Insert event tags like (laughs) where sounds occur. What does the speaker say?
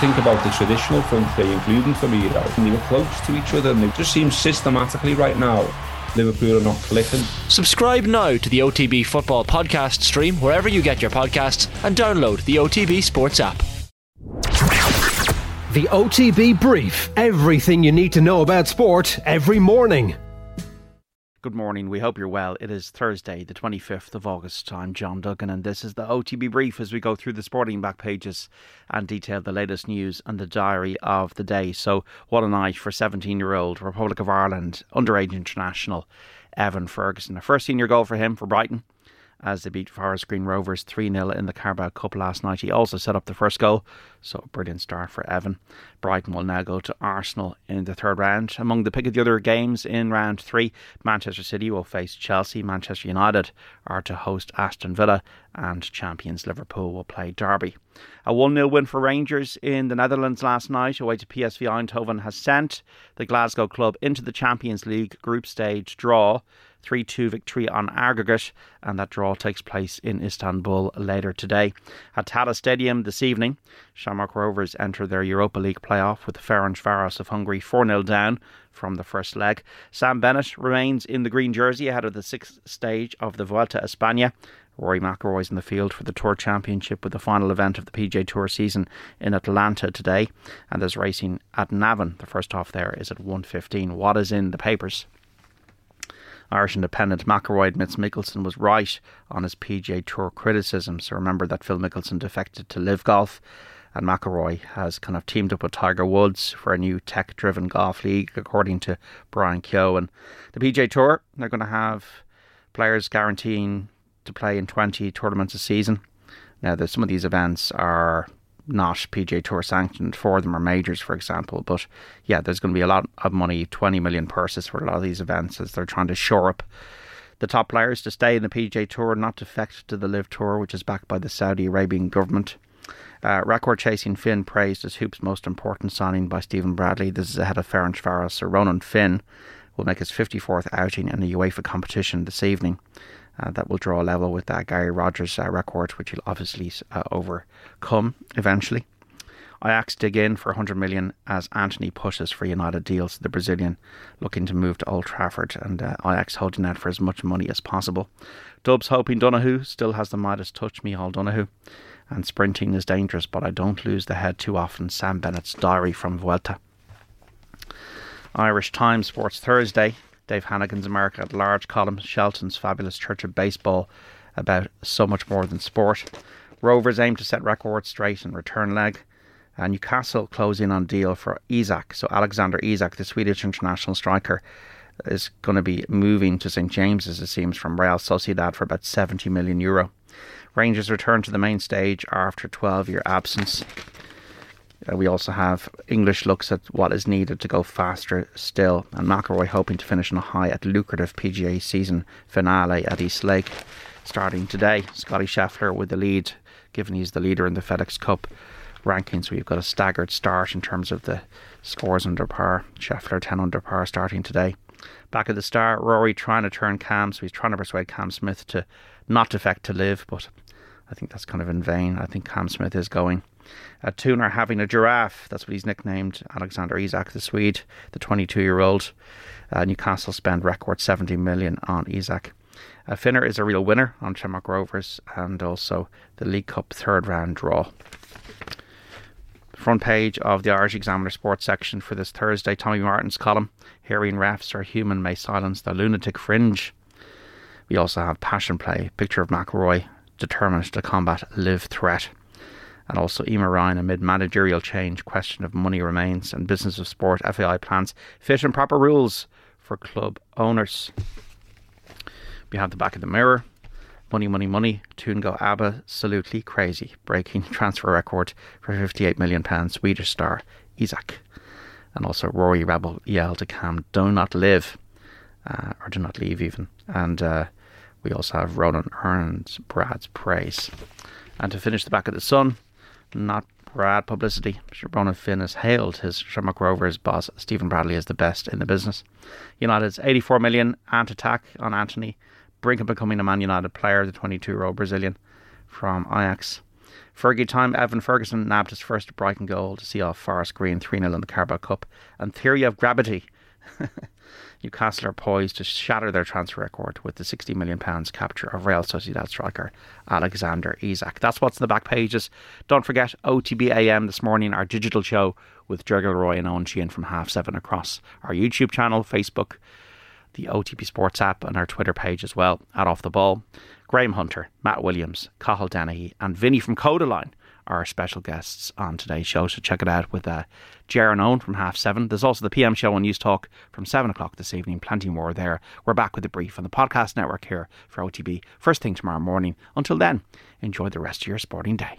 think about the traditional front three, including Firmino, and they were close to each other, and it just seems systematically right now Liverpool are not clicking. Subscribe now to the OTB Football Podcast stream wherever you get your podcasts and download the OTB Sports app. The OTB Brief everything you need to know about sport every morning. Good morning. We hope you're well. It is Thursday, the 25th of August. I'm John Duggan, and this is the OTB Brief as we go through the sporting back pages and detail the latest news and the diary of the day. So, what a night for 17 year old Republic of Ireland underage international Evan Ferguson. A first senior goal for him for Brighton as they beat Forest Green Rovers 3 0 in the Carabao Cup last night. He also set up the first goal, so a brilliant start for Evan. Brighton will now go to Arsenal in the third round. Among the pick of the other games in round three, Manchester City will face Chelsea, Manchester United are to host Aston Villa, and champions Liverpool will play Derby. A 1 0 win for Rangers in the Netherlands last night away to PSV Eindhoven has sent the Glasgow club into the Champions League group stage draw. 3 2 victory on aggregate, and that draw takes place in Istanbul later today. At Tala Stadium this evening, Shamrock Rovers enter their Europa League playoff with the Ferencvaros of Hungary 4 0 down from the first leg. Sam Bennett remains in the green jersey ahead of the sixth stage of the Vuelta a España. Rory McIlroy's in the field for the Tour Championship with the final event of the PGA Tour season in Atlanta today, and there's racing at Navan. The first off there is at 1:15. What is in the papers? Irish Independent McIlroy admits Mickelson was right on his PGA Tour criticism. So remember that Phil Mickelson defected to LIV Golf, and McIlroy has kind of teamed up with Tiger Woods for a new tech-driven golf league, according to Brian Keogh. And the PGA Tour, they're going to have players guaranteeing to play in 20 tournaments a season. Now, some of these events are not PGA Tour sanctioned Four of them are majors, for example. But yeah, there's going to be a lot of money, 20 million purses for a lot of these events as they're trying to shore up the top players to stay in the PGA Tour, not defect to the LIV Tour, which is backed by the Saudi Arabian government. Uh, record chasing Finn praised as Hoop's most important signing by Stephen Bradley. This is ahead of Ferencvaros. So Ronan Finn will make his 54th outing in the UEFA competition this evening. Uh, that will draw a level with that Gary Rogers uh, record, which he'll obviously uh, overcome eventually. Ajax dig in for 100 million as Antony pushes for United deals. The Brazilian looking to move to Old Trafford, and uh, Ajax holding out for as much money as possible. Dubs hoping Donoghue still has the Midas touch. Micheál Donoghue, and sprinting is dangerous, but I don't lose the head too often. Sam Bennett's diary from Vuelta. Irish Times Sports Thursday. Dave Hannigan's America at Large column, Shelton's fabulous Church of Baseball about so much more than sport. Rovers aim to set records straight in return leg. Newcastle close in on deal for Isak. So Alexander Isak, the Swedish international striker, is going to be moving to St James's, it seems, from Real Sociedad for about 70 million euro. Rangers return to the main stage after 12 year absence. Uh, we also have English looks at what is needed to go faster still, and McIlroy hoping to finish on a high at lucrative PGA season finale at East Lake starting today. Scottie Scheffler with the lead, given he's the leader in the FedEx Cup rankings. We've got a staggered start in terms of the scores under par. Scheffler 10 under par starting today. Back at the start, Rory trying to turn Cam, so he's trying to persuade Cam Smith to not defect to LIV, but I think that's kind of in vain. I think Cam Smith is going. A tuner having a giraffe. That's what he's nicknamed. Alexander Isak, the Swede, the 22 year old. Uh, Newcastle spend record 70 million on Isak. Uh, Finner is a real winner on Shamrock Rovers and also the League Cup third round draw. Front page of the Irish Examiner sports section for this Thursday. Tommy Martin's column. Hearing refs are human may silence the lunatic fringe. We also have Passion Play, picture of McIlroy determined to combat LIV threat and also Emer Ryan amid managerial change, question of money remains, and business of sport, FAI plans fit and proper rules for club owners. We have the back of the mirror. Money, money, money. Tungo absolutely crazy. Breaking transfer record for £58 million Swedish star Isak. And also Rory Rebel yell to Cam, do not live. Uh, or do not leave even. And uh, we also have Ronan earns Brad's praise. And to finish the back of the sun, not Brad publicity. Ronan Finn has hailed his Shamrock Rovers boss Stephen Bradley as the best in the business. United's 84 million ant attack on Antony, brink of becoming a Man United player, the 22 year old Brazilian from Ajax. Fergie time, Evan Ferguson nabbed his first Brighton goal to see off Forest Green 3 0 in the Carabao Cup. And Theory of Gravity. (laughs) Newcastle are poised to shatter their transfer record with the £60 million capture of Real Sociedad striker Alexander Isak. That's what's in the back pages. Don't forget OTBAM this morning, our digital show with Ger Gilroy and Eoin Sheahan from half seven across our YouTube channel, Facebook, the OTB Sports app, and our Twitter page as well, at Off the Ball. Graham Hunter, Matt Williams, Cathal Dennehy, and Vinny from Codaline are our special guests on today's show. So check it out with uh, Jaron Owen from half seven. There's also the PM show on Newstalk from seven o'clock this evening. Plenty more there. We're back with the brief on the podcast network here for OTB first thing tomorrow morning. Until then, enjoy the rest of your sporting day.